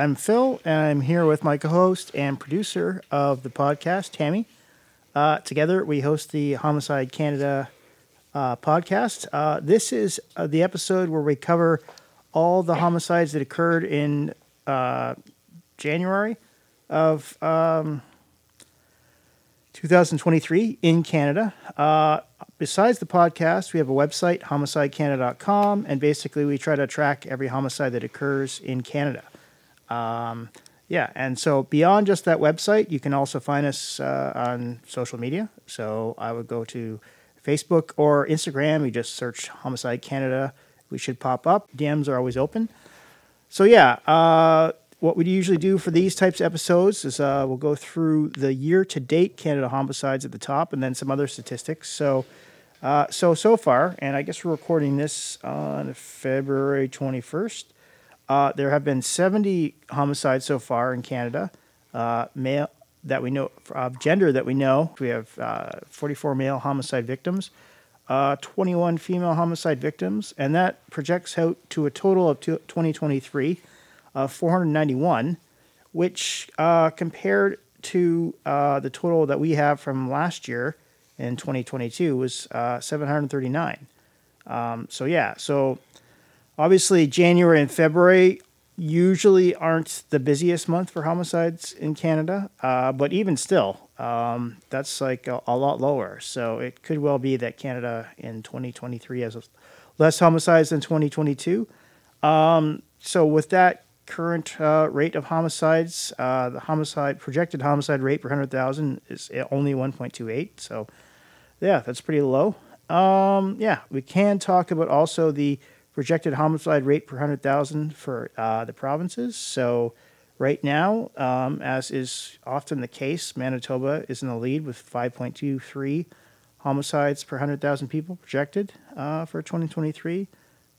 I'm Phil, and I'm here with my co host and producer of the podcast, Tammy. Uh, together, we host the Homicide Canada uh, podcast. Uh, this is uh, the episode where we cover all the homicides that occurred in uh, January of um, 2023 in Canada. Uh, besides the podcast, we have a website, homicidecanada.com, and basically we try to track every homicide that occurs in Canada. Um, yeah, and so beyond just that website, you can also find us uh, on social media. So I would go to Facebook or Instagram. You just search Homicide Canada. We should pop up. DMs are always open. So yeah, uh, what we usually do for these types of episodes is uh, we'll go through the year-to-date Canada homicides at the top, and then some other statistics. So, uh, so so far, and I guess we're recording this on February twenty first. Uh, there have been 70 homicides so far in Canada, uh, male that we know of gender that we know. We have uh, 44 male homicide victims, uh, 21 female homicide victims, and that projects out to a total of 2023 of 491, which uh, compared to uh, the total that we have from last year in 2022 was 739. Um, so yeah, so obviously January and February usually aren't the busiest month for homicides in Canada, uh, but even still, um, that's like a, a, lot lower. So it could well be that Canada in 2023 has less homicides than 2022. Um, so with that current uh, rate of homicides, uh, the homicide projected homicide rate per 100,000 is only 1.28. So yeah, that's pretty low. Um, yeah, we can talk about also the projected homicide rate per 100,000 for uh, the provinces. So, right now, um, as is often the case, Manitoba is in the lead with 5.23 homicides per 100,000 people projected uh, for 2023.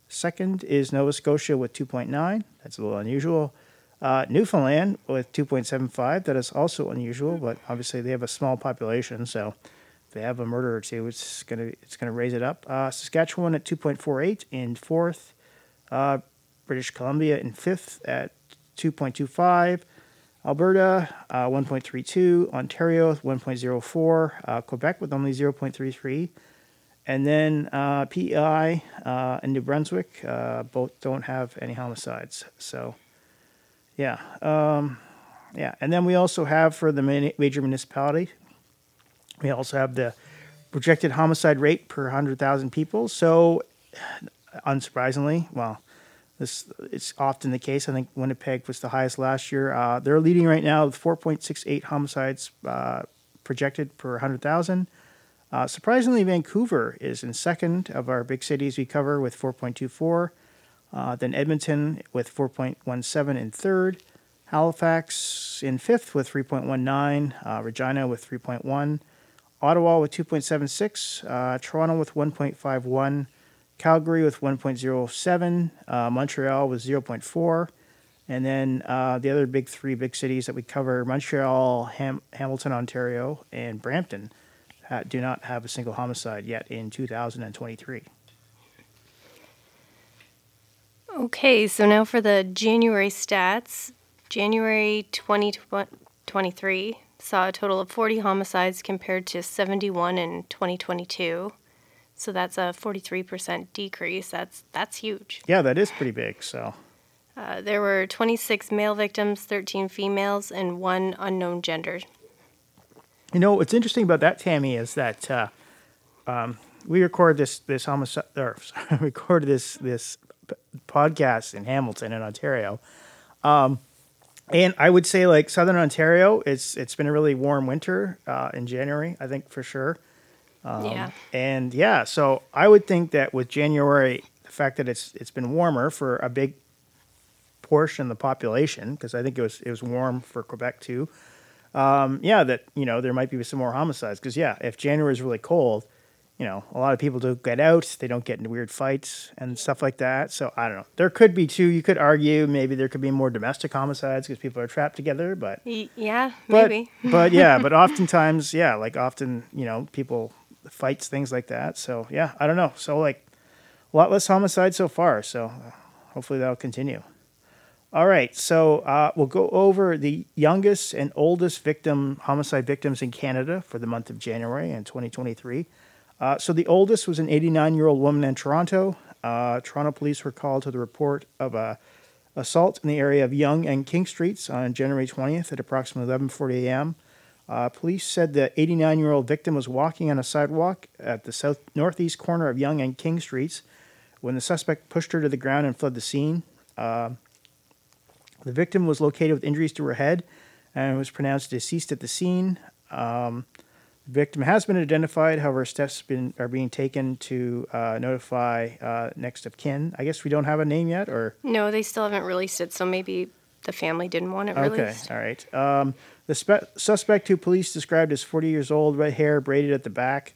Second is Nova Scotia with 2.9. That's a little unusual. Uh, Newfoundland with 2.75. That is also unusual, but obviously they have a small population, so they have a murder or two, it's gonna it's gonna raise it up. Uh, Saskatchewan at 2.48 in fourth. Uh, British Columbia in fifth at 2.25. Alberta uh, 1.32. Ontario 1.04. Uh, Quebec with only 0.33. And then uh, PEI and New Brunswick both don't have any homicides. So, yeah. Um, yeah. And then we also have for the major municipality, we also have the projected homicide rate per 100,000 people. So, unsurprisingly, well, this it's often the case. I think Winnipeg was the highest last year. Uh, they're leading right now with 4.68 homicides uh, projected per 100,000. Uh, surprisingly, Vancouver is in second of our big cities we cover with 4.24. Uh, then Edmonton with 4.17 in third. Halifax in fifth with 3.19. Uh, Regina with 3.1. Ottawa with 2.76, uh, Toronto with 1.51, Calgary with 1.07, uh, Montreal with 0.4, and then uh, the other big three big cities that we cover Montreal, Ham- Hamilton, Ontario, and Brampton do not have a single homicide yet in 2023. Okay, so now for the January stats. January 2023 saw a total of 40 homicides compared to 71 in 2022. So that's a 43% decrease. That's that's huge. Yeah, that is pretty big. So uh, there were 26 male victims, 13 females, and one unknown gender. You know what's interesting about that, Tammy, is that uh, um, we record this this homicide or record this this podcast in Hamilton in Ontario. Um, and I would say like Southern Ontario, it's it's been a really warm winter uh, in January. I think for sure. Um, yeah. And yeah, so I would think that with January, the fact that it's it's been warmer for a big portion of the population, because I think it was it was warm for Quebec too. Um, yeah, that you know there might be some more homicides. Because yeah, if January is really cold, you know, a lot of people don't get out, they don't get into weird fights and stuff like that. So I don't know. There could be too. You could argue maybe there could be more domestic homicides because people are trapped together. But yeah, but, maybe. but yeah, but oftentimes, yeah, like often, you know, people fights things like that. So yeah, I don't know. So like a lot less homicides so far. So hopefully that'll continue. All right, so uh, we'll go over the youngest and oldest victim homicide victims in Canada for the month of January in 2023. Uh, so the oldest was an 89 year old woman in Toronto. Uh, Toronto police were called to the report of a assault in the area of Yonge and King Streets on January 20th at approximately 11:40 a.m. Uh, police said the 89 year old victim was walking on a sidewalk at the south northeast corner of Yonge and King Streets when the suspect pushed her to the ground and fled the scene. Uh, the victim was located with injuries to her head and was pronounced deceased at the scene. Um, the victim has been identified, however, steps been, are being taken to uh, notify uh, next of kin. I guess we don't have a name yet, or No, they still haven't released it, so maybe the family didn't want it released. okay, all right. Um, the spe- suspect, who police described as 40 years old, red hair, braided at the back,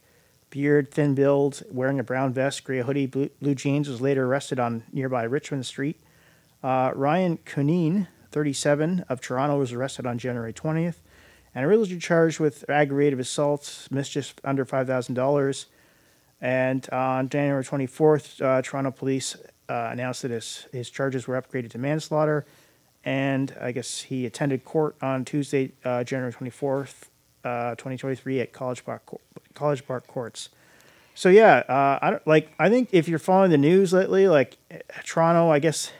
beard, thin build, wearing a brown vest, gray hoodie, blue, blue jeans, was later arrested on nearby Richmond Street. Uh, Ryan Cuneen, 37, of Toronto, was arrested on January 20th and originally charged with aggravated assault, mischief under $5,000. And on January 24th, uh, Toronto police uh, announced that his, his charges were upgraded to manslaughter. And I guess he attended court on Tuesday, uh, January 24th, uh, 2023, at College Park, College Park Courts. So yeah, uh, I don't like. I think if you're following the news lately, like eh, Toronto, I guess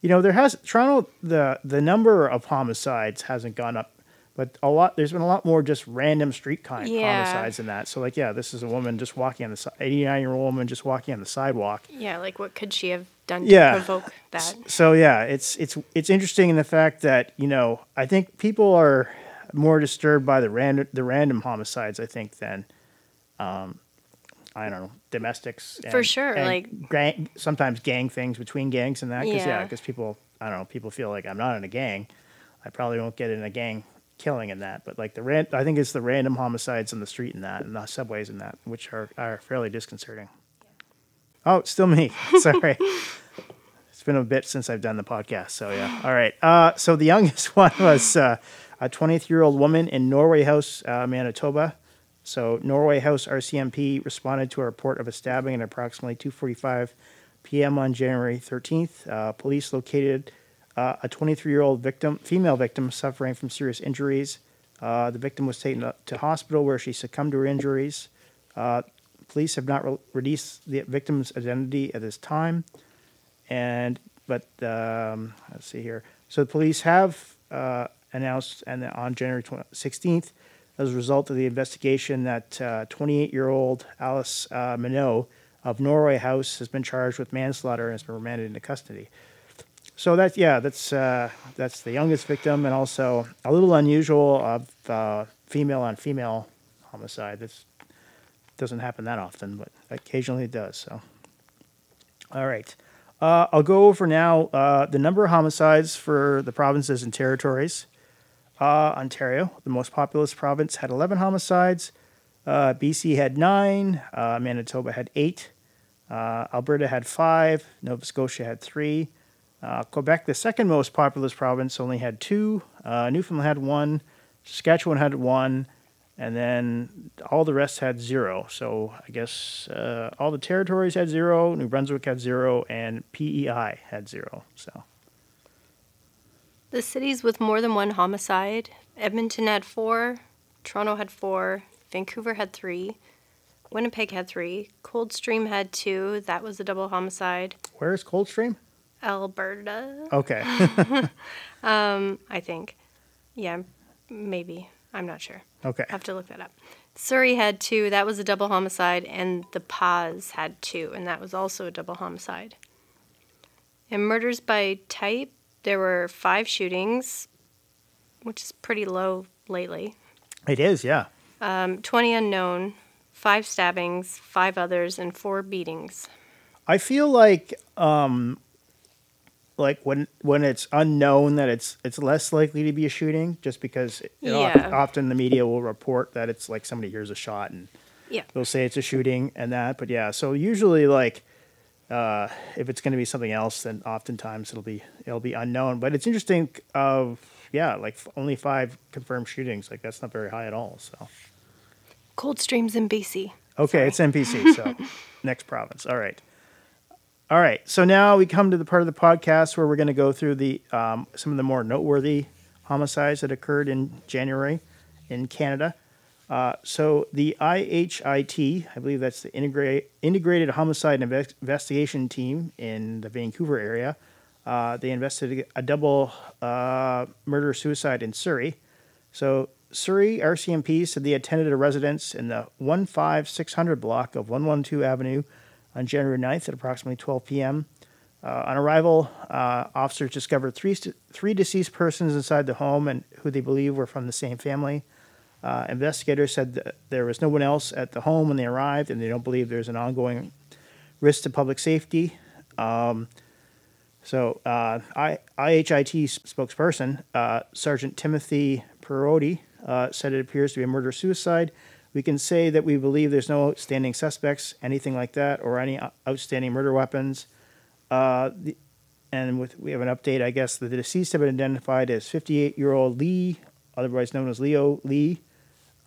you know there has Toronto the the number of homicides hasn't gone up, but a lot. There's been a lot more just random street kind Yeah. homicides than that. So like yeah, this is a woman just walking on the 89 year old woman just walking on the sidewalk. Yeah, like what could she have done to Yeah. provoke that? So yeah, it's it's it's interesting in the fact that you know I think people are more disturbed by the random the random homicides I think than um, I don't know domestics For sure, and like- gang, sometimes gang things between gangs and that because yeah Yeah. because people I don't know people feel like I'm not in a gang I probably won't get in a gang killing in that but like the ran- I think it's the random homicides on the street and that and the subways and that which are are fairly disconcerting. Oh, still me. Sorry. It's been a bit since I've done the podcast, so yeah. All right. Uh, so the youngest one was uh, a 20th year old woman in Norway House, uh, Manitoba. So Norway House RCMP responded to a report of a stabbing at approximately 2:45 p.m. on January 13th. Uh, police located uh, a 23 year old victim, female victim, suffering from serious injuries. Uh, the victim was taken to hospital where she succumbed to her injuries. Uh, police have not re- released the victim's identity at this time and but um, let's see here. So the police have uh, announced, and on January 20, 16th, as a result of the investigation, that 28-year-old Alice uh, Minot of Norway House has been charged with manslaughter and has been remanded into custody. So that yeah, that's uh, that's the youngest victim, and also a little unusual of uh, female on female homicide. This doesn't happen that often, but occasionally it does. So, all right. Uh, I'll go over now uh, the number of homicides for the provinces and territories. Uh, Ontario, the most populous province, had 11 homicides. Uh, BC had nine. Manitoba had eight. Alberta had five. Nova Scotia had three. Uh, Quebec, the second most populous province, only had two. Uh, Newfoundland had one. Saskatchewan had one. And then all the rest had zero. So I guess uh, all the territories had zero. New Brunswick had zero, and PEI had zero. So The cities with more than one homicide Edmonton had four, Toronto had four, Vancouver had three, Winnipeg had three, Coldstream had two, that was a double homicide, where is Coldstream? Alberta, Okay. I think. Yeah, maybe. I'm not sure. okay. I have to look that up. Surrey had two, that was a double homicide, and the Pas had two, and that was also a double homicide. And murders by type, there were five shootings, which is pretty low lately. It is, yeah. Um, 20 unknown, five stabbings, five others, and four beatings. I feel like um like when when it's unknown that it's it's less likely to be a shooting just because it, it oft- Yeah. often the media will report that it's like somebody hears a shot and Yeah. they'll say it's a shooting and that but yeah so usually like uh if it's going to be something else then oftentimes it'll be it'll be unknown but it's interesting of yeah like only five confirmed shootings like that's not very high at all so Coldstream's in BC. Okay, it's NPC. So next province. All right. All right. So now we come to the part of the podcast where we're going to go through the um, some of the more noteworthy homicides that occurred in January in Canada. Uh, so the IHIT, I believe that's the Integra- Integrated Homicide Inve- Investigation Team in the Vancouver area, uh, they investigated a double uh, murder suicide in Surrey. So Surrey RCMP said they attended a residence in the 15600 block of 112 Avenue on January 9th at approximately 12 p.m. Uh, on arrival, uh, officers discovered three, three deceased persons inside the home and who they believe were from the same family. Uh, investigators said that there was no one else at the home when they arrived, and they don't believe there's an ongoing risk to public safety. Um, so, uh, I, IHIT spokesperson, uh, Sergeant Timothy Pierotti, uh, said it appears to be a murder suicide. We can say that we believe there's no outstanding suspects, anything like that, or any outstanding murder weapons. Uh, the, and with, we have an update, I guess, the deceased have been identified as 58 year old Lee, otherwise known as Leo Lee,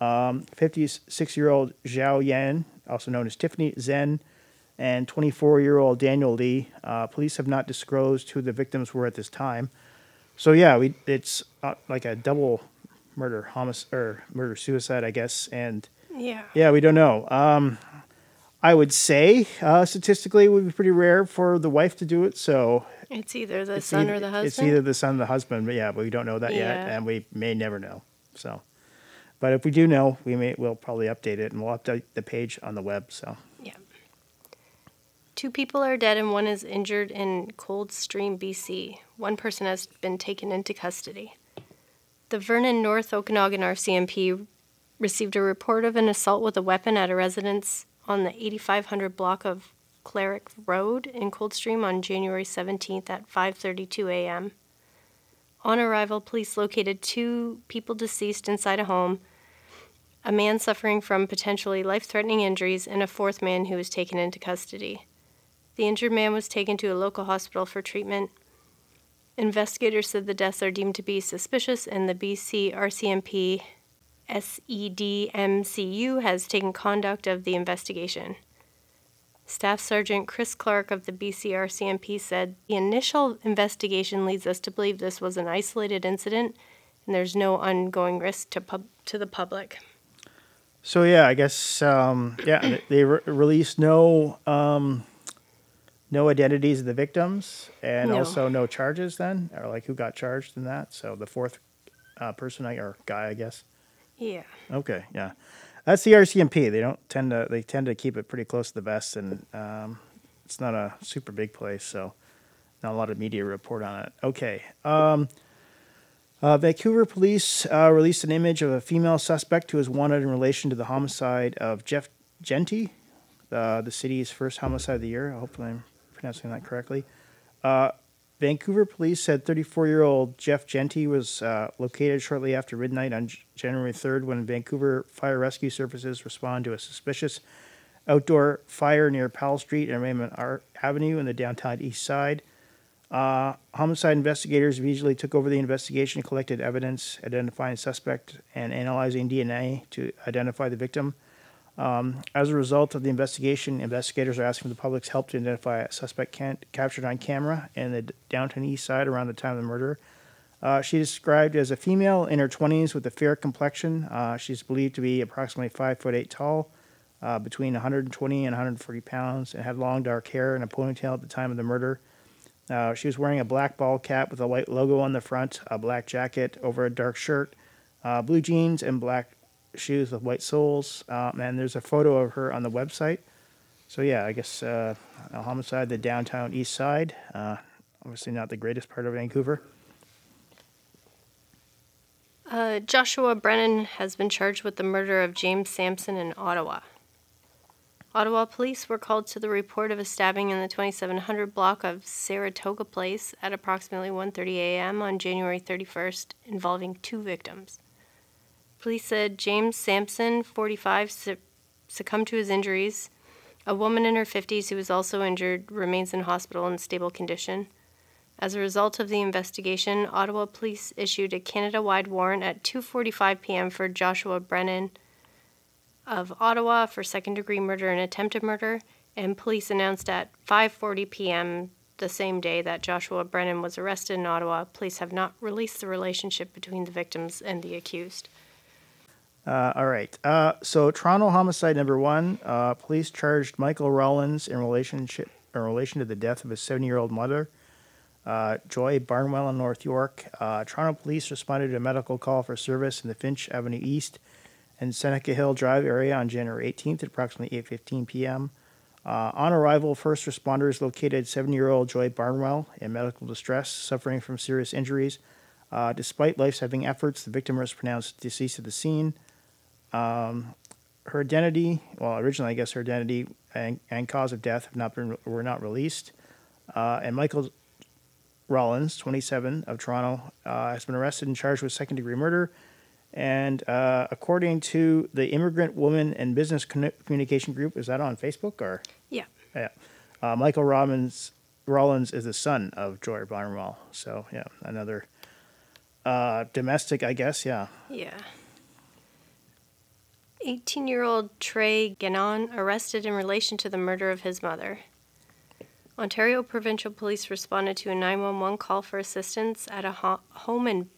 56 um, year old Zhao Yan, also known as Tiffany Zen, and 24 year old Daniel Lee. Uh, police have not disclosed who the victims were at this time. So yeah, we it's uh, like a double murder homicide or murder suicide, I guess. And yeah, yeah, we don't know. Um, I would say uh, statistically it would be pretty rare for the wife to do it. So it's either the son either, or the husband. It's either the son or the husband, but yeah, but we don't know that yeah. yet, and we may never know. So. But if we do know, we may we'll probably update it and we'll update the page on the web. So yeah. Two people are dead and one is injured in Coldstream, BC. One person has been taken into custody. The Vernon North Okanagan RCMP received a report of an assault with a weapon at a residence on the 8500 block of Cleric Road in Coldstream on January 17th at 5:32 a.m. On arrival, police located two people deceased inside a home, a man suffering from potentially life threatening injuries, and a fourth man who was taken into custody. The injured man was taken to a local hospital for treatment. Investigators said the deaths are deemed to be suspicious, and the BC RCMP SEDMCU has taken conduct of the investigation. Staff Sergeant Chris Clark of the BCRCMP said the initial investigation leads us to believe this was an isolated incident and there's no ongoing risk to pub- to the public. So yeah, I guess um, yeah they re- released no um, no identities of the victims and No. also no charges then or like who got charged in that. So the fourth uh, person I- or guy, I guess. Yeah. Okay, yeah, that's the RCMP. They don't tend to they tend to keep it pretty close to the vest, and um, it's not a super big place, so not a lot of media report on it. Okay. Um, uh, Vancouver police uh, released an image of a female suspect who is wanted in relation to the homicide of Jeff Genty, uh, the city's first homicide of the year. Hopefully, I'm pronouncing that correctly. Vancouver police said 34 year old Jeff Genty was uh, located shortly after midnight on January 3rd when Vancouver Fire Rescue Services responded to a suspicious outdoor fire near Powell Street and Raymur Avenue in the downtown east side. Uh, homicide investigators immediately took over the investigation, collected evidence, identifying suspect, and analyzing DNA to identify the victim. Um, as a result of the investigation, investigators are asking for the public's help to identify a suspect can- captured on camera in the downtown east side around the time of the murder. Uh, she described as a female in her 20s with a fair complexion. Uh, she's believed to be approximately 5 foot 8 tall, uh, between 120 and 140 pounds, and had long dark hair and a ponytail at the time of the murder. Uh, she was wearing a black ball cap with a white logo on the front, a black jacket over a dark shirt, uh, blue jeans, and black shoes with white soles. Um, and there's a photo of her on the website. So yeah, I guess uh, a homicide, the downtown east side. Uh, obviously not the greatest part of Vancouver. Uh, Joshua Brennan has been charged with the murder of James Sampson in Ottawa. Ottawa police were called to the report of a stabbing in the 2700 block of Saratoga Place at approximately 1:30 a.m. on January 31st, involving two victims. Police said James Sampson, 45, su- succumbed to his injuries. A woman in her 50s who was also injured remains in hospital in stable condition. As a result of the investigation, Ottawa police issued a Canada-wide warrant at 2:45 p.m. for Joshua Brennan of Ottawa for second-degree murder and attempted murder, and police announced at 5:40 p.m. the same day that Joshua Brennan was arrested in Ottawa. Police have not released the relationship between the victims and the accused. Uh, all right. Uh, so Toronto homicide number one. Uh, police charged Michael Rollins in relationship in relation to the death of his seven-year-old mother, uh, Joy Barnwell in North York. Uh, Toronto police responded to a medical call for service in the Finch Avenue East and Seneca Hill Drive area on January 18th at approximately 8:15 p.m. Uh, on arrival, first responders located seven-year-old Joy Barnwell in medical distress, suffering from serious injuries. Despite life-saving efforts, the victim was pronounced deceased at the scene. Um, her identity, well, originally I guess her identity and, and cause of death have not been were not released. Uh, and Michael Rollins, 27 of Toronto, uh, has been arrested and charged with second degree murder. And uh, according to the Immigrant Woman and Business Communication Group, is that on Facebook or? Yeah. Yeah. Uh, Michael Rollins, Rollins is the son of Joy Barnwell. So, yeah, another uh, domestic, I guess. Yeah. Yeah. 18 year old Trey Gannon arrested in relation to the murder of his mother. Ontario Provincial Police responded to a 911 call for assistance at a ho- home in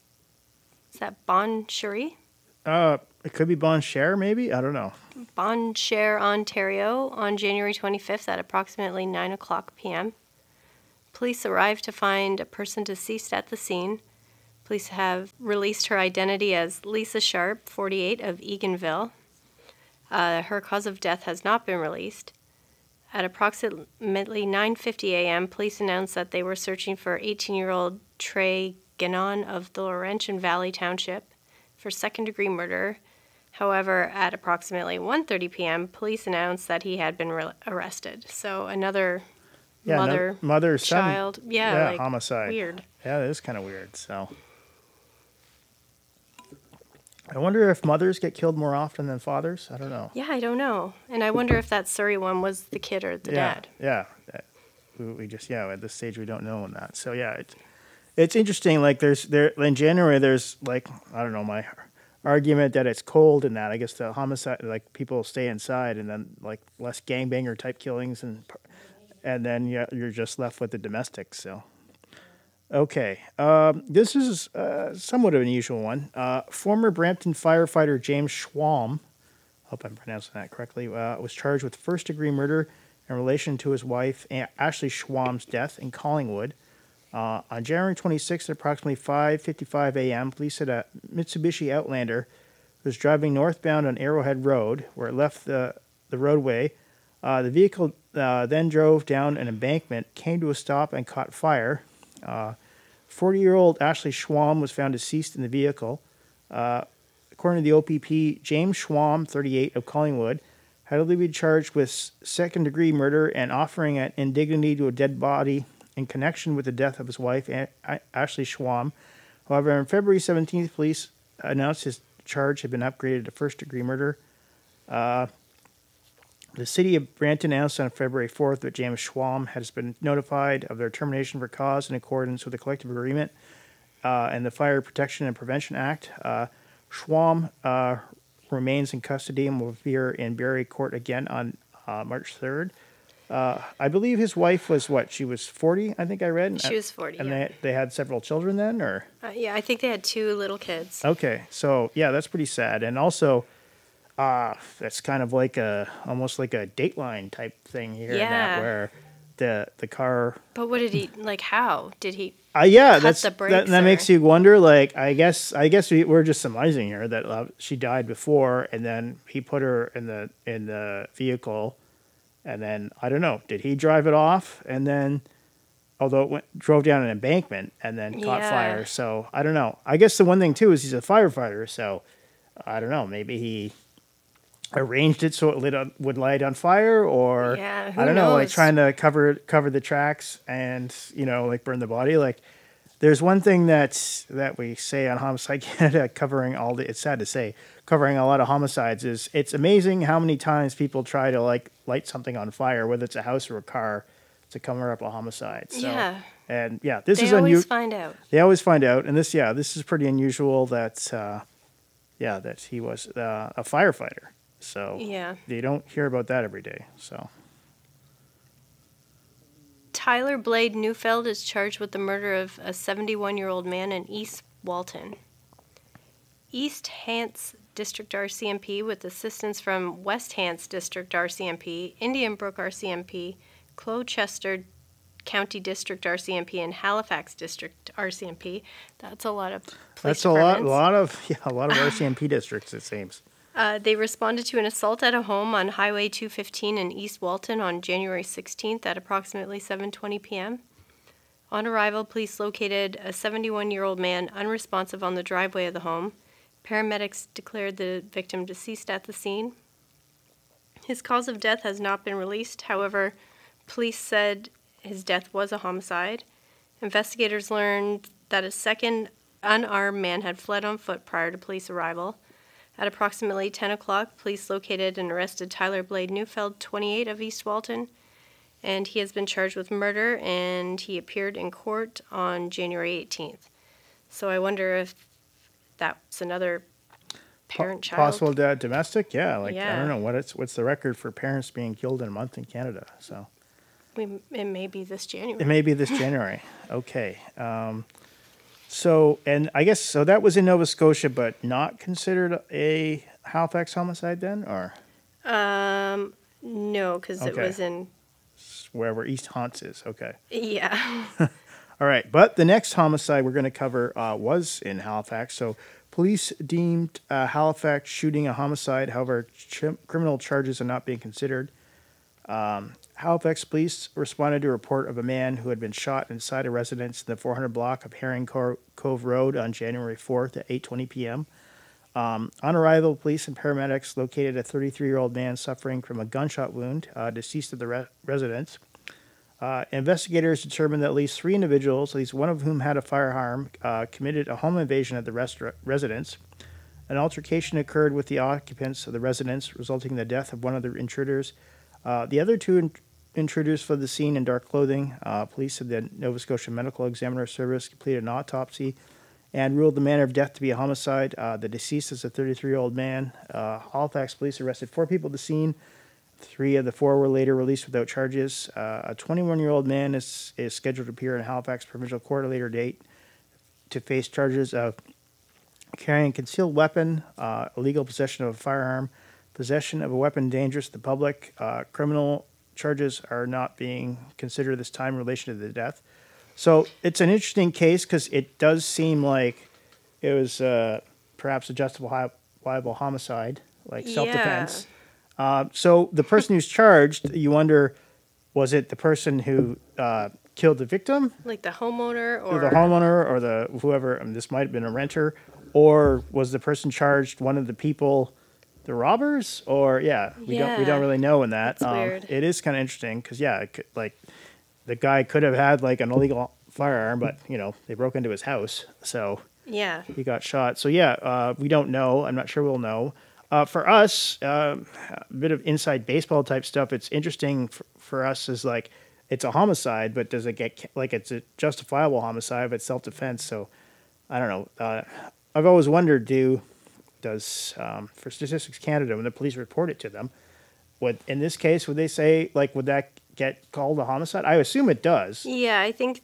is that Bon Cherie? Uh, it could be Bon Cher, maybe. I don't know. Bon Cher, Ontario, on January 25th at approximately 9 o'clock p.m. Police arrived to find a person deceased at the scene. Police have released her identity as Lisa Sharp, 48, of Eganville. Uh, her cause of death has not been released. At approximately 9:50 a.m., police announced that they were searching for 18-year-old Trey Gannon of the Laurentian Valley Township for second-degree murder. However, at approximately 1:30 p.m., police announced that he had been re- arrested. So another Yeah, no- mother, mother, son. child, yeah, Yeah, like, homicide. Weird. Yeah, that is kind of weird. So, I wonder if mothers get killed more often than fathers. I don't know. Yeah, I don't know, and I wonder if that Surrey one was the kid or the yeah, dad. yeah. We, we just yeah at this stage we don't know on that. So yeah, it's it's interesting. Like there's there in January there's like I don't know my argument that it's cold and that I guess the homicide like people stay inside and then like less gangbanger type killings and and then yeah, you're just left with the domestics. So okay, um, this is uh, somewhat of an unusual one. Uh, former Brampton firefighter James Schwalm, hope I'm pronouncing that correctly, uh, was charged with first degree murder in relation to his wife Ashley Schwalm's death in Collingwood. Uh, on January 26th at approximately 5:55 a.m., police said a Mitsubishi Outlander was driving northbound on Arrowhead Road, where it left the the roadway. Uh, the vehicle uh, then drove down an embankment, came to a stop, and caught fire. 40 year old Ashley Schwam was found deceased in the vehicle. Uh, according to the OPP, James Schwam, 38, of Collingwood, had to be charged with second degree murder and offering an indignity to a dead body in connection with the death of his wife, Ashley Schwam. However, on February 17th, police announced his charge had been upgraded to first degree murder. Uh, the city of Brant announced on February 4th that James Schwam has been notified of their termination for cause in accordance with the collective agreement uh, and the Fire Protection and Prevention Act. Uh, Schwam uh, remains in custody and will appear in Barrie Court again on uh, March 3rd. Uh, I believe his wife was what? She was 40, I think I read. She was 40, And yeah. they, they had several children then, or? Uh, yeah, I think they had two little kids. Okay, so yeah, that's pretty sad, and also, uh, that's kind of like a almost like a Dateline type thing here, Yeah. that where the the car. But what did he like? How did he? Uh, yeah, Cut that's the that, brakes that or- makes you wonder. Like, I guess I guess we, we're just surmising here that uh, she died before, and then he put her in the in the vehicle, and then I don't know, did he drive it off, and then. Although it went, drove down an embankment and then caught Yeah. fire, so I don't know. I guess the one thing too is he's a firefighter, so I don't know. Maybe he arranged it so it lit on, would light on fire, or Yeah, I don't know, like trying to cover cover the tracks and you know like burn the body. Like there's one thing that's that we say on Homicide Canada, covering all the. It's sad to say, covering a lot of homicides is it's amazing how many times people try to like light something on fire, whether it's a house or a car, to cover up a homicide. So, Yeah. And yeah, this They is always unusual. find out. They always find out, and this, yeah, this is pretty unusual. That, uh, yeah, that he was uh, a firefighter. So Yeah. you don't hear about that every day. So Tyler Blade Neufeld is charged with the murder of a 71 year old man in East Walton. East Hants District RCMP, with assistance from West Hants District RCMP, Indian Brook RCMP, Colchester County District RCMP, and Halifax District RCMP. That's a lot of That's a lot, lot of yeah, a lot of RCMP districts. It seems. Uh, they responded to an assault at a home on Highway 215 in East Walton on January 16th at approximately 7:20 p.m. On arrival, police located a 71-year-old man unresponsive on the driveway of the home. Paramedics declared the victim deceased at the scene. His cause of death has not been released. However, police said his death was a homicide. Investigators learned that a second unarmed man had fled on foot prior to police arrival. At approximately 10 o'clock, police located and arrested Tyler Blade Neufeld, 28 of East Walton, and he has been charged with murder and he appeared in court on January 18th. So I wonder if that's another parent child. Possible uh, domestic, yeah. Like I don't know what it's what's the record for parents being killed in a month in Canada. So We, it may be this January. it may be this January. Okay. Um, so and I guess so that was in Nova Scotia, but not considered a Halifax homicide then, or Um, no, because it was in wherever East Hants is. Okay. yeah. All right, but the next homicide we're going to cover uh, was in Halifax. So, police deemed uh, Halifax shooting a homicide. However, ch- criminal charges are not being considered. Um, Halifax police responded to a report of a man who had been shot inside a residence in the 400 block of Herring Co- Cove Road on January 4th at 8:20 p.m. Um, on arrival, police and paramedics located a 33-year-old man suffering from a gunshot wound, uh, deceased at the re- residence. Uh, investigators determined that at least three individuals, at least one of whom had a firearm, uh, committed a home invasion at the residence. An altercation occurred with the occupants of the residence, resulting in the death of one of the intruders. Uh, the other two intruders for the scene in dark clothing. Uh, police of the Nova Scotia Medical Examiner Service completed an autopsy and ruled the manner of death to be a homicide. Uh, the deceased is a 33 year old man. Uh, Halifax police arrested four people at the scene. Three of the four were later released without charges. Uh, a 21 year old man is, is scheduled to appear in Halifax Provincial Court at a later date to face charges of carrying a concealed weapon, uh, illegal possession of a firearm, possession of a weapon dangerous to the public. Uh, criminal charges are not being considered this time in relation to the death. So it's an interesting case because it does seem like it was uh, perhaps a justifiable homicide, like self defense. Uh, so the person who's charged, you wonder, was it the person who uh, killed the victim, like the homeowner or or the homeowner, or the whoever? I mean, this might have been a renter, or was the person charged one of the people, the robbers? Or yeah, we don't we don't really know in that. Um, weird. It is kind of interesting because yeah, it could, like the guy could have had like an illegal firearm, but you know they broke into his house, so yeah. he got shot. So yeah, uh, we don't know. I'm not sure we'll know. Uh, for us, um a bit of inside baseball type stuff. It's interesting for, for us is like it's a homicide, but does it get like it's a justifiable homicide? But self defense. So I don't know. Uh, I've always wondered do does um, for Statistics Canada when the police report it to them, would in this case would they say like would that get called a homicide? I assume it does. Yeah, I think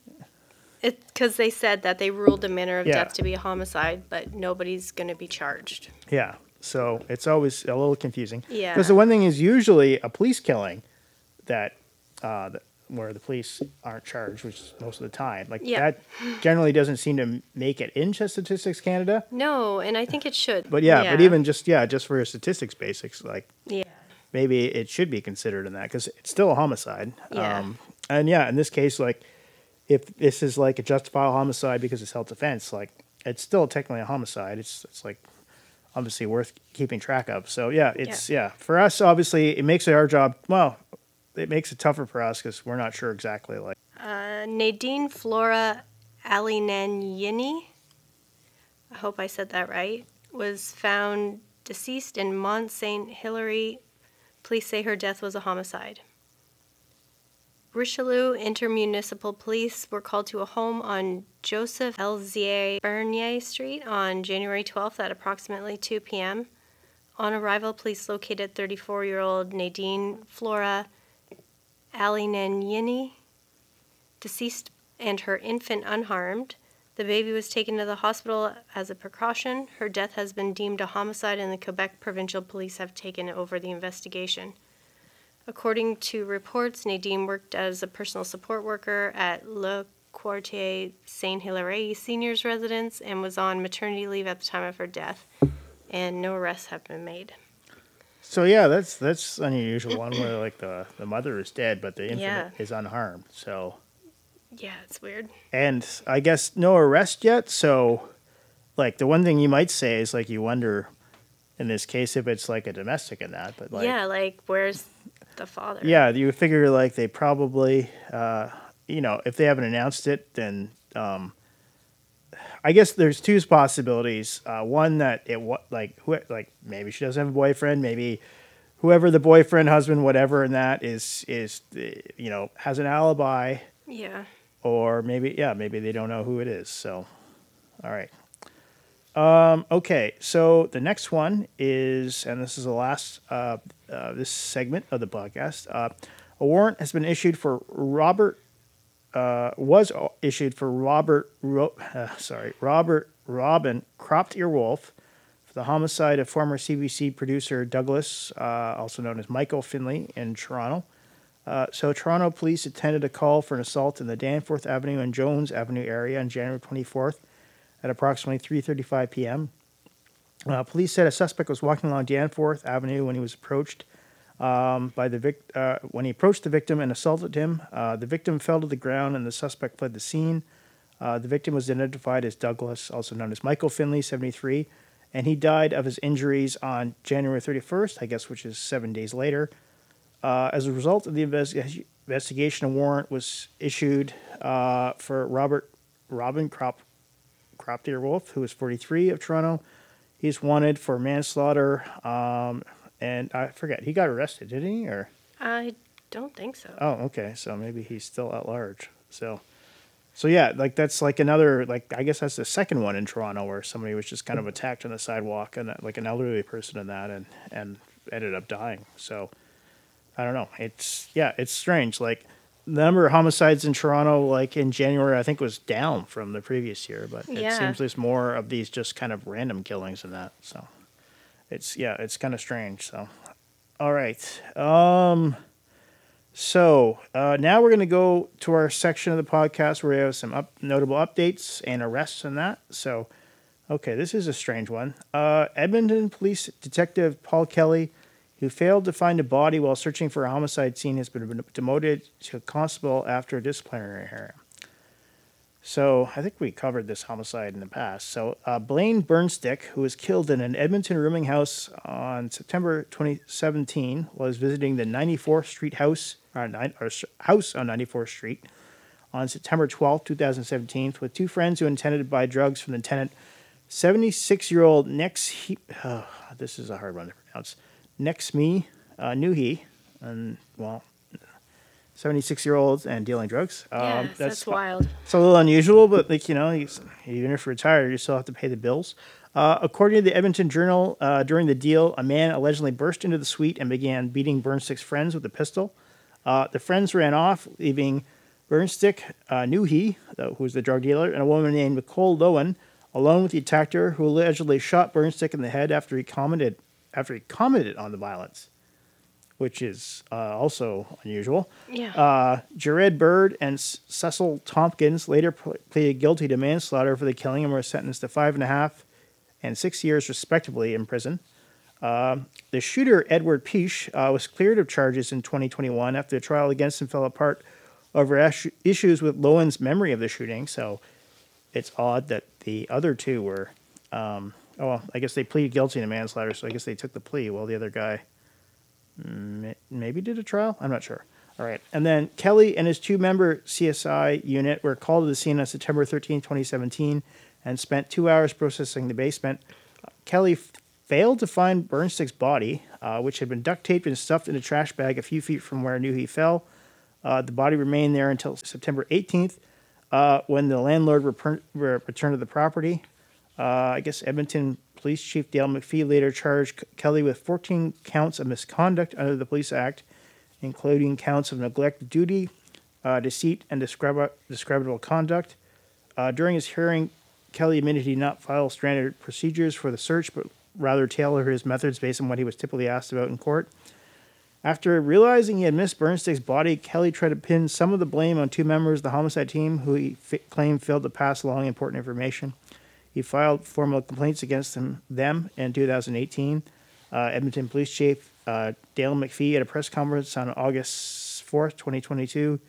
it because they said that they ruled the manner of Yeah. death to be a homicide, but nobody's going to be charged. Yeah. So it's always a little confusing. Yeah. Because the one thing is usually a police killing that, uh, that where the police aren't charged, which is most of the time. Like Yeah. that generally doesn't seem to make it into Statistics Canada. No, and I think it should. But yeah, but even just yeah, just for statistics basics, like yeah, maybe it should be considered in that because it's still a homicide. Yeah. Um, and yeah, in this case, like if this is like a justifiable homicide because it's self defense, like it's still technically a homicide. It's it's like obviously worth keeping track of. So yeah, it's yeah, for us obviously it makes it our job. Well, it makes it tougher for us because we're not sure exactly like uh, Nadine Flora Alinanyini, I hope I said that right, was found deceased in Mont Saint Hilaire. Police say her death was a homicide. Richelieu Intermunicipal Police were called to a home on Joseph Elzier Bernier Street on January 12th at approximately 2 p.m. On arrival, police located 34 year old Nadine Flora Alinanyini deceased and her infant unharmed. The baby was taken to the hospital as a precaution. Her death has been deemed a homicide, and the Quebec Provincial Police have taken over the investigation. According to reports, Nadine worked as a personal support worker at Le Quartier Saint Hilaire Seniors Residence and was on maternity leave at the time of her death, and no arrests have been made. So yeah, that's that's an unusual one where like the the mother is dead, but the infant Yeah. is unharmed. So Yeah, it's weird. and I guess no arrest yet. So like the one thing you might say is like you wonder in this case if it's like a domestic and that, but like yeah, like where's the father? Yeah, you figure like they probably, uh, you know, if they haven't announced it, then um, I guess there's two possibilities. Uh, one that it like who like maybe she doesn't have a boyfriend, maybe whoever the boyfriend, husband, whatever, and that is is uh, you know has an alibi, Yeah. or maybe yeah, maybe they don't know who it is. So, all right. Um, okay, so the next one is, and this is the last uh, uh, this segment of the podcast. Uh, a warrant has been issued for Robert. Uh, was issued for Robert. Ro- uh, sorry, Robert Robin Cropped Ear Wolf for the homicide of former CBC producer Douglas, uh, also known as Michael Finley, in Toronto. Uh, so Toronto police attended a call for an assault in the Danforth Avenue and Jones Avenue area on January 24th at approximately 3:35 p.m. Uh, police said a suspect was walking along Danforth Avenue when he was approached um, by the vic- uh, when he approached the victim and assaulted him. Uh, the victim fell to the ground and the suspect fled the scene. Uh, the victim was identified as Douglas, also known as Michael Finley, 73, and he died of his injuries on January 31st, I guess, which is seven days later. Uh, as a result of the investi- investigation, a warrant was issued uh, for Robert Robin Crop Crop Deer Wolf, who is 43 of Toronto. He's wanted for manslaughter, um, and I forget he got arrested, did he? Or I don't think so. oh, okay, so maybe he's still at large. So, so yeah, like that's like another like I guess that's the second one in Toronto where somebody was just kind of attacked on the sidewalk and like an elderly person in that and and ended up dying. So I don't know. It's yeah, it's strange. Like the number of homicides in Toronto, like in January, I think was down from the previous year, but it seems there's more of these just kind of random killings than that. So it's yeah, it's kind of strange. So all right. Um so uh, now we're going to go to our section of the podcast where we have some up, notable updates and arrests and that. So, okay, this is a strange one. Uh, Edmonton Police Detective Paul Kelly, who failed to find a body while searching for a homicide scene, has been demoted to constable after a disciplinary hearing. So I think we covered this homicide in the past. So uh, Blaine Burnstick, who was killed in an Edmonton rooming house on September 2017, was visiting the 94th Street house, or, nine, or house on 94th Street on September 12, 2017, with two friends who intended to buy drugs from the tenant. 76-year-old Nex, he, oh, this is a hard one to pronounce. Nex me, uh, he, and well, 76 year olds and dealing drugs. yeah, Um, that's, fi- wild. it's a little unusual, but like you know, even if you're retired, you still have to pay the bills. Uh, according to the Edmonton Journal, uh, during the deal, a man allegedly burst into the suite and began beating Burnstick's friends with a pistol. Uh, the friends ran off, leaving Burnstick, uh, knew he, who was the drug dealer, and a woman named Nicole Lowen, alone with the attacker, who allegedly shot Burnstick in the head after he commented after he commented on the violence, which is uh, also unusual. Yeah. Uh, Jared Bird and S- Cecil Tompkins later pl- pleaded guilty to manslaughter for the killing and were sentenced to five and a half and six years, respectively, in prison. Uh, the shooter, Edward Peach, uh, was cleared of charges in 2021 after the trial against him fell apart over ash- issues with Lowen's memory of the shooting. So it's odd that the other two were. Um, oh, well, I guess they pleaded guilty to manslaughter, so I guess they took the plea while the other guy maybe did a trial. I'm not sure. All right. And then Kelly and his two member CSI unit were called to the scene on September 13, 2017, and spent two hours processing the basement. Kelly f- failed to find Burnstick's body, uh, which had been duct taped and stuffed in a trash bag a few feet from where knew he fell. Uh, the body remained there until September 18th, uh, when the landlord reper- re- returned to the property. Uh, I guess Edmonton Police Chief Dale McPhee later charged Kelly with 14 counts of misconduct under the Police Act, including counts of neglect of duty, uh, deceit, and describable conduct. Uh, during his hearing, Kelly admitted he did not file standard procedures for the search, but rather tailor his methods based on what he was typically asked about in court. After realizing he had missed Burnstick's body, Kelly tried to pin some of the blame on two members of the homicide team who he f- claimed failed to pass along important information. He filed formal complaints against them, them in 2018. Uh, Edmonton Police Chief uh, Dale McPhee at a press conference on August 4th, 2022,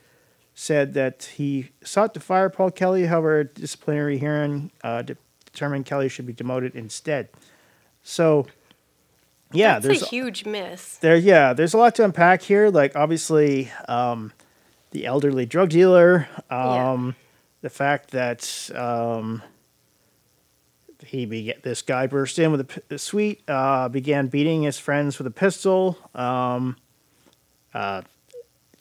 said that he sought to fire Paul Kelly. However, a disciplinary hearing uh, de- determined Kelly should be demoted instead. So, yeah, That's there's a huge miss. there yeah there's a lot to unpack here like obviously um, the elderly drug dealer Yeah. um, the fact that um, he began, this guy burst in with a suite uh, began beating his friends with a pistol um, uh,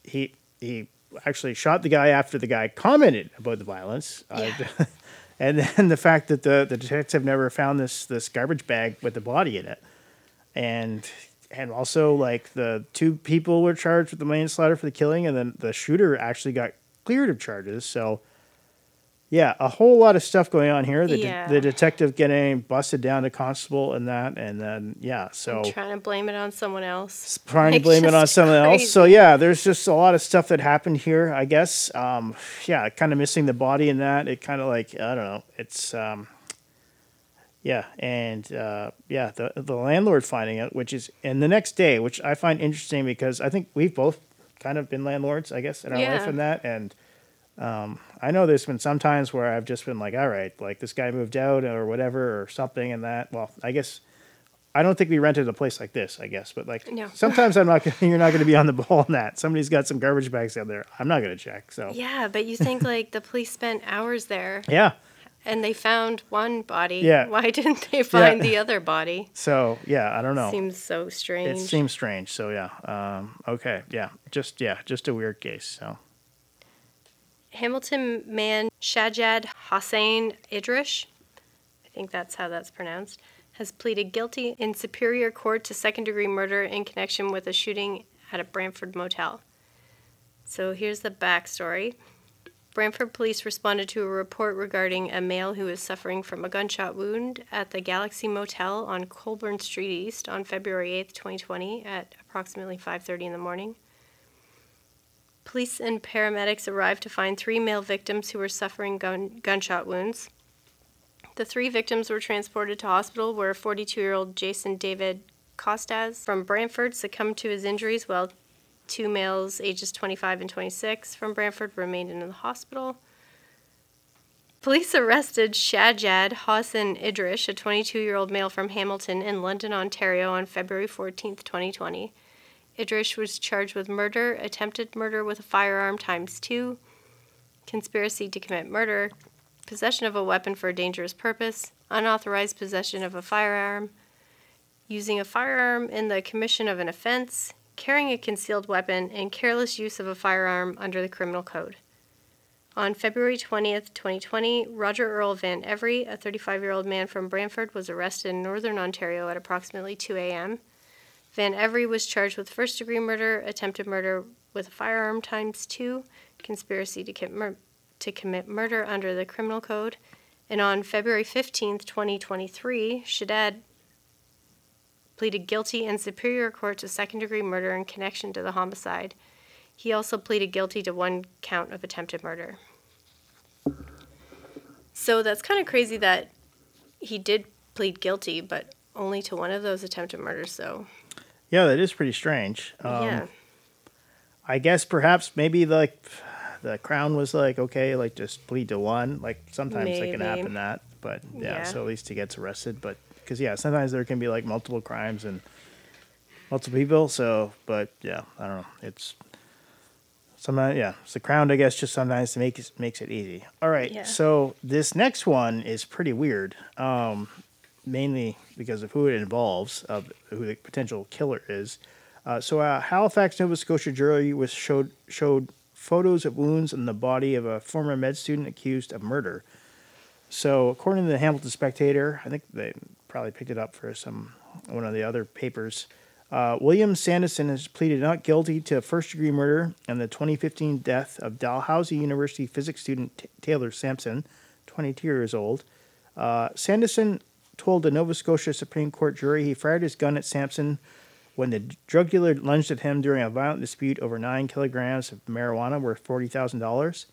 he he actually shot the guy after the guy commented about the violence. Uh, and then the fact that the, the detective never found this this garbage bag with the body in it. And and also like the two people were charged with the manslaughter for the killing, and then the shooter actually got cleared of charges. So, yeah, a whole lot of stuff going on here. The, de- the detective getting busted down to constable and that, and then yeah, so Trying to blame it on someone else. trying to blame it on someone else. So yeah, there's just a lot of stuff that happened here. I guess. Um, yeah, kind of missing the body in that. It kind of like I don't know. It's um, yeah, and uh, yeah, the the landlord finding it, which is and the next day, which I find interesting because I think we've both kind of been landlords, I guess, in our life Yeah. and that, and um, I know there's been some times where I've just been like, all right, like this guy moved out or whatever or something, and that. Well, I guess I don't think we rented a place like this, I guess, but like No. sometimes I'm not. Gonna, you're not going to be on the ball on that. Somebody's got some garbage bags out there. I'm not going to check. So Yeah, but you think like the police spent hours there yeah. and they found one body. Yeah. Why didn't they find the other body? So yeah, I don't know. Seems so strange. it seems strange. So yeah. Um, okay. Yeah. Just yeah. Just a weird case. So Hamilton man Shajad Hossein Idrish, I think that's how that's pronounced, has pleaded guilty in Superior Court to second degree murder in connection with a shooting at a Brantford motel. So here's the backstory. Brantford police responded to a report regarding a male who was suffering from a gunshot wound at the Galaxy Motel on Colborne Street East on February 8th, 2020 at approximately 5:30 in the morning. Police and paramedics arrived to find three male victims who were suffering gun- gunshot wounds. The three victims were transported to hospital where 42 year old Jason David Costas from Brantford succumbed to his injuries while two males ages 25 and 26 from Brantford remained in the hospital. Police arrested Shajad Hassan Idrish, a 22 year old male from Hamilton in London, Ontario, on February 14, 2020. Idrish was charged with murder, attempted murder with a firearm times two, conspiracy to commit murder, possession of a weapon for a dangerous purpose, unauthorized possession of a firearm, using a firearm in the commission of an offense, carrying a concealed weapon, and careless use of a firearm under the criminal code. On February 20th, 2020, Roger Earl Van Every, a 35 year old man from Brantford, was arrested in northern Ontario at approximately 2 a.m. Van Every was charged with first degree murder, attempted murder with a firearm times two, conspiracy to, commit mur- to commit murder under the criminal code. And on February 15th, 2023, Shaddad pleaded guilty in Superior Court to second degree murder in connection to the homicide. He also pleaded guilty to one count of attempted murder. So that's kind of crazy that he did plead guilty, but only to one of those attempted murders, so yeah, that is pretty strange. Um, yeah. I guess perhaps maybe like the crown was like okay, like just plead to one. Like sometimes it can happen that, but yeah, Yeah. So at least he gets arrested. But because yeah, sometimes there can be like multiple crimes and multiple people. So, but yeah, I don't know. It's sometimes yeah, it's the crown. I guess just sometimes makes makes it easy. All right, Yeah. so this next one is pretty weird. Um, mainly because of who it involves, of who the potential killer is. Uh, so, a Halifax, Nova Scotia jury was showed showed photos of wounds on the body of a former med student accused of murder. So, according to the Hamilton Spectator, I think they probably picked it up for some one of the other papers. Uh, William Sanderson has pleaded not guilty to first degree murder and the 2015 death of Dalhousie University physics student T- Taylor Samson, 22 years old. Uh, Sanderson told a Nova Scotia Supreme Court jury he fired his gun at Samson when the drug dealer lunged at him during a violent dispute over nine kilograms of marijuana worth $40,000.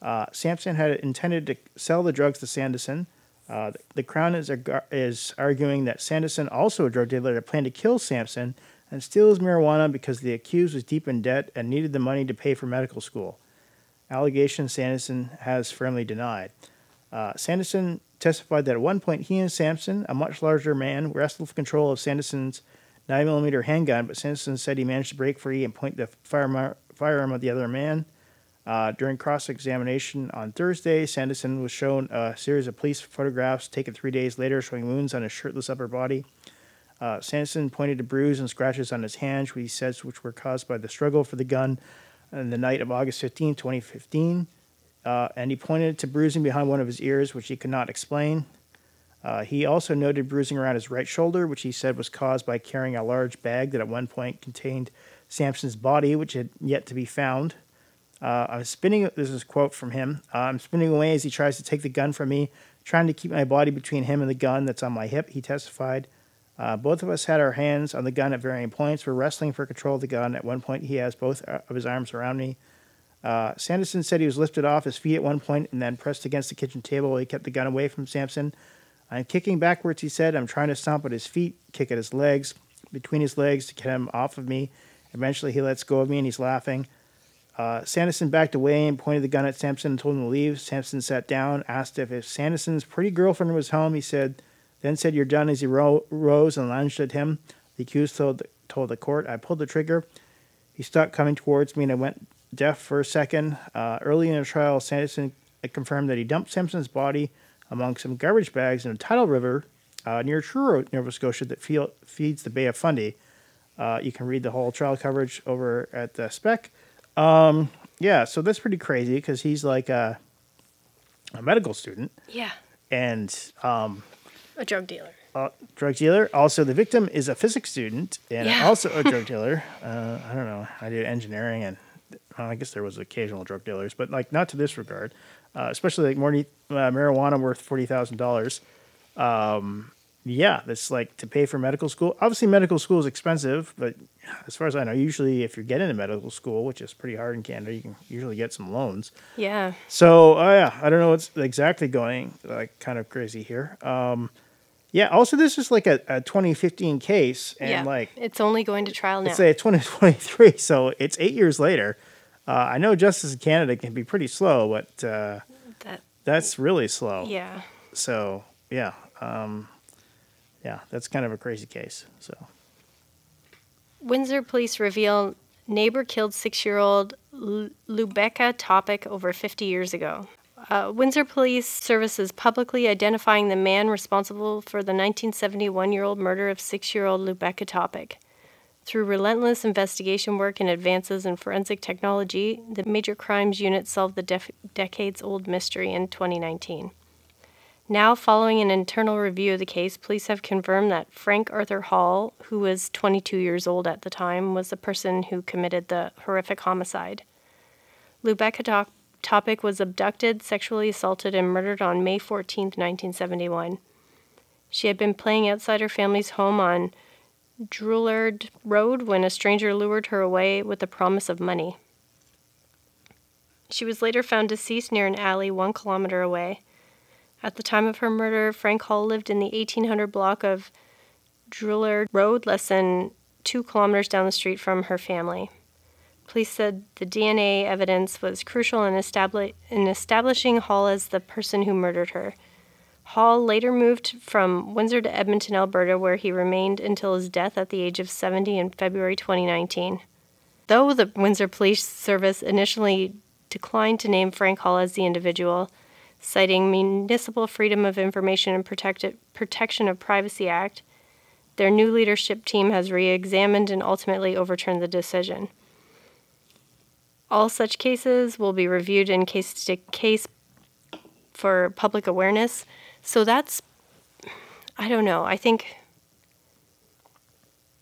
Uh, Samson had intended to sell the drugs to Sanderson. Uh, the, Crown is, is arguing that Sanderson, also a drug dealer, had planned to kill Samson and steal his marijuana because the accused was deep in debt and needed the money to pay for medical school. Allegations Sanderson has firmly denied. Uh, Sanderson testified that at one point he and Samson, a much larger man, wrestled for control of Sanderson's 9mm handgun, but Sanderson said he managed to break free and point the firearm, firearm at the other man. Uh, during cross examination on Thursday, Sanderson was shown a series of police photographs taken three days later showing wounds on his shirtless upper body. Uh, Sanderson pointed to bruises and scratches on his hands, which he says which were caused by the struggle for the gun on the night of August 15, 2015. Uh, and he pointed to bruising behind one of his ears, which he could not explain. Uh, he also noted bruising around his right shoulder, which he said was caused by carrying a large bag that at one point contained Samson's body, which had yet to be found. Uh, I'm spinning. This is a quote from him. Uh, I'm spinning away as he tries to take the gun from me, trying to keep my body between him and the gun that's on my hip. He testified. Uh, both of us had our hands on the gun at varying points. We're wrestling for control of the gun. At one point, he has both uh, of his arms around me. Uh, Sanderson said he was lifted off his feet at one point and then pressed against the kitchen table while he kept the gun away from Samson. I'm kicking backwards, he said. I'm trying to stomp at his feet, kick at his legs, between his legs to get him off of me. Eventually, he lets go of me and he's laughing. Uh, Sanderson backed away and pointed the gun at Samson and told him to leave. Samson sat down, asked if, if Sanderson's pretty girlfriend was home. He said, then said, You're done as he ro- rose and lunged at him. The accused told the, told the court, I pulled the trigger. He stopped coming towards me and I went deaf for a second. Uh, early in the trial, Sanderson confirmed that he dumped Simpson's body among some garbage bags in a tidal river uh, near Truro, Nova Scotia, that feel, feeds the Bay of Fundy. Uh, you can read the whole trial coverage over at the spec. Um, yeah, so that's pretty crazy because he's like a, a medical student Yeah. and um, A drug dealer. uh, drug dealer. Also, the victim is a physics student and Yeah. also a drug dealer. Uh, I don't know. I did engineering, and uh, I guess there was occasional drug dealers, but like not to this regard. Uh, especially like more uh, marijuana worth forty thousand dollars. Um, yeah, that's like to pay for medical school. Obviously, medical school is expensive, but as far as I know, usually if you're getting into medical school, which is pretty hard in Canada, you can usually get some loans. Yeah. So, oh yeah, I don't know what's exactly going like kind of crazy here. Um, yeah. Also, this is like a, a 2015 case, and yeah. like it's only going to trial now. let's say 2023, so it's eight years later. Uh, I know justice in Canada can be pretty slow, but uh, that that's really slow. yeah. So yeah, um, yeah, that's kind of a crazy case. So Windsor police reveal neighbor killed six-year-old Lu- Lubica Topic over 50 years ago. Uh, Windsor Police Services publicly identifying the man responsible for the 1971-year-old murder of six-year-old Lubica Topic. Through relentless investigation work and advances in forensic technology, the Major Crimes Unit solved the def- decades-old mystery in 2019. Now, following an internal review of the case, police have confirmed that Frank Arthur Hall, who was 22 years old at the time, was the person who committed the horrific homicide. Lubica To- Topic was abducted, sexually assaulted, and murdered on May 14, 1971. She had been playing outside her family's home on Drouillard Road when a stranger lured her away with the promise of money. She was later found deceased near an alley one kilometer away. At the time of her murder, Frank Hall lived in the 1800 block of Drouillard Road, less than two kilometers down the street from her family. Police said the DNA evidence was crucial in, establi- in establishing Hall as the person who murdered her. Hall later moved from Windsor to Edmonton, Alberta, where he remained until his death at the age of 70 in February 2019. Though the Windsor Police Service initially declined to name Frank Hall as the individual, citing Municipal Freedom of Information and Protect- Protection of Privacy Act, their new leadership team has re examined and ultimately overturned the decision. All such cases will be reviewed in case to case for public awareness. So that's, I don't know. I think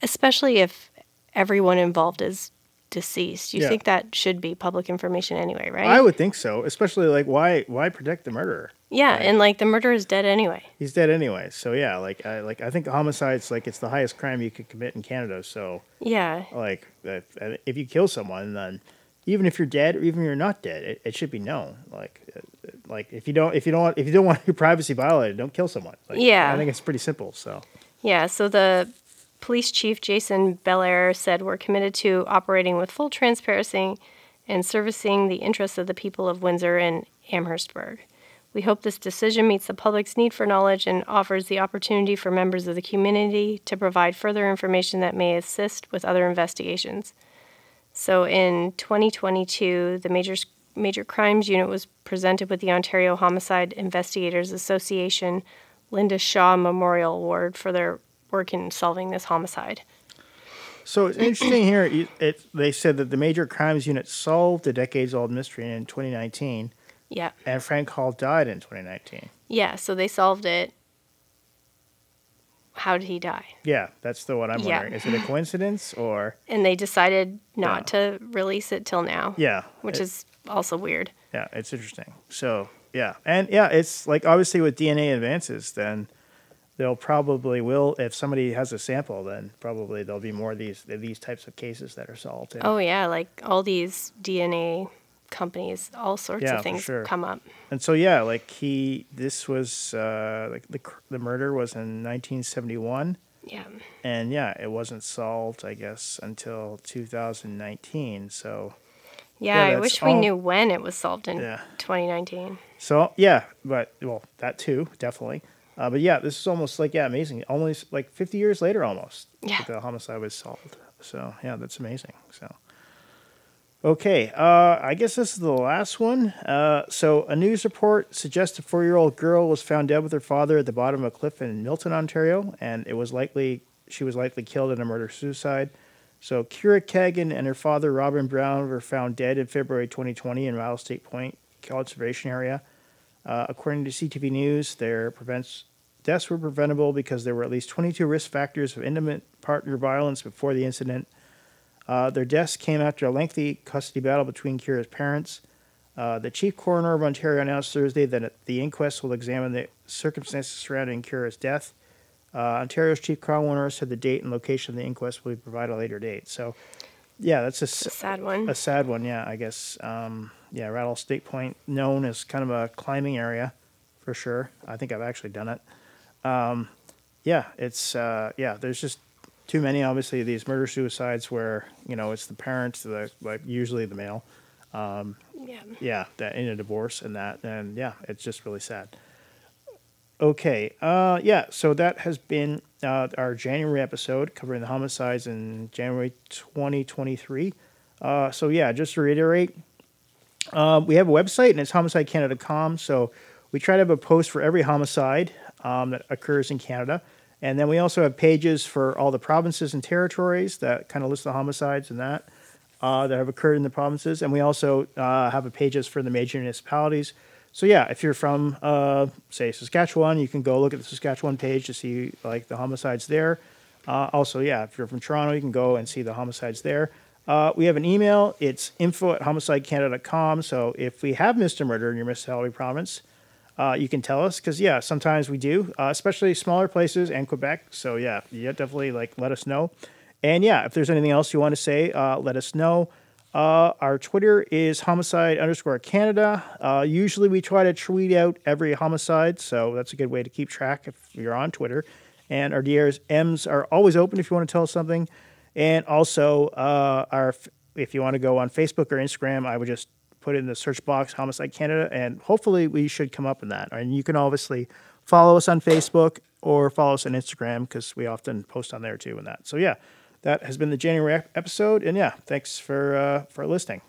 especially if everyone involved is deceased. You Yeah. think that should be public information anyway, right? I would think so, especially like why why protect the murderer? yeah, Right. and like the murderer is dead anyway. He's dead anyway. So yeah, like I like I think homicide's like it's the highest crime you could commit in Canada. So Yeah. like if, if you kill someone, then even if you're dead or even if you're not dead, it, it should be known. Like like if you don't if you don't want if you don't want your privacy violated, don't kill someone. Like, Yeah. I think it's pretty simple. So Yeah, so the police chief, Jason Bellaire, said we're committed to operating with full transparency and servicing the interests of the people of Windsor and Amherstburg. We hope this decision meets the public's need for knowledge and offers the opportunity for members of the community to provide further information that may assist with other investigations. So in 2022, the major major crimes unit was presented with the Ontario Homicide Investigators Association Linda Shaw Memorial Award for their work in solving this homicide. So it's interesting here. It, it, they said that the major crimes unit solved a decades-old mystery in 2019, Yeah. and Frank Hall died in 2019. Yeah, so they solved it. How did he die? Yeah, that's the one I'm Yeah. wondering. Is it a coincidence or And they decided not to release it till now. yeah? Which it- is also weird. yeah, it's interesting. So yeah, and yeah, it's like obviously with DNA advances, then they'll probably will if somebody has a sample, then probably there'll be more of these these types of cases that are solved. Oh yeah, like all these DNA companies, all sorts Yeah, of things sure. come up. and so yeah, like he this was uh, like the the murder was in 1971. Yeah. and yeah, it wasn't solved, I guess, until 2019. So, Yeah, Yeah, I wish we knew when it was solved in Yeah. 2019. so yeah, but well, that too, definitely. Uh, but yeah, this is almost like yeah, amazing. Almost like 50 years later, almost. Yeah. the homicide was solved. So yeah, that's amazing. So. Okay, uh, I guess this is the last one. Uh, so, a news report suggests a four-year-old girl was found dead with her father at the bottom of a cliff in Milton, Ontario, and it was likely she was likely killed in a murder-suicide. So, Keira Kagan and her father Robin Brown were found dead in February 2020 in Rattlesnake Point Conservation Area. Uh, according to CTV News, their prevents deaths were preventable because there were at least 22 risk factors of intimate partner violence before the incident. Uh, their deaths came after a lengthy custody battle between Keira's parents. Uh, the chief coroner of Ontario announced Thursday that the inquest will examine the circumstances surrounding Keira's death. Uh, Ontario's chief coroner said the date and location of the inquest will be provided a later date. So, yeah, that's a, sad one. a sad one. Yeah, I guess. Um, yeah, Rattlesnake Point, known as kind of a climbing area, for sure. I think I've actually done it. Um, yeah, it's uh, yeah. There's just too many, obviously, these murder suicides where you know it's the parents, the like usually the male, yeah. yeah, that in a divorce and that, and yeah, it's just really sad. Okay, uh, yeah, so that has been uh, our January episode covering the homicides in January 2023. Uh, so yeah, just to reiterate, uh, we have a website and it's homicidecanada.com. So we try to have a post for every homicide um, that occurs in Canada. And then we also have pages for all the provinces and territories that kind of list the homicides and that uh, that have occurred in the provinces. And we also uh, have a pages for the major municipalities. So yeah, if you're from uh, say Saskatchewan, you can go look at the Saskatchewan page to see like the homicides there. Uh, also, yeah, if you're from Toronto, you can go and see the homicides there. Uh, we have an email. It's info at homicidecanada.com. So if we have missed a murder in your municipality province, uh, you can tell us because yeah, sometimes we do, uh, especially smaller places and Quebec. So yeah, yeah, definitely like let us know. And yeah, if there's anything else you want to say, uh, let us know. Uh, our Twitter is homicide underscore Canada. Uh, usually we try to tweet out every homicide, so that's a good way to keep track if you're on Twitter. And our DRs M's are always open if you want to tell us something. And also, uh, our if you want to go on Facebook or Instagram, I would just put in the search box Homicide Canada, and hopefully we should come up in that. And you can obviously follow us on Facebook or follow us on Instagram because we often post on there too and that. So yeah, that has been the January episode, and yeah, thanks for uh, for listening.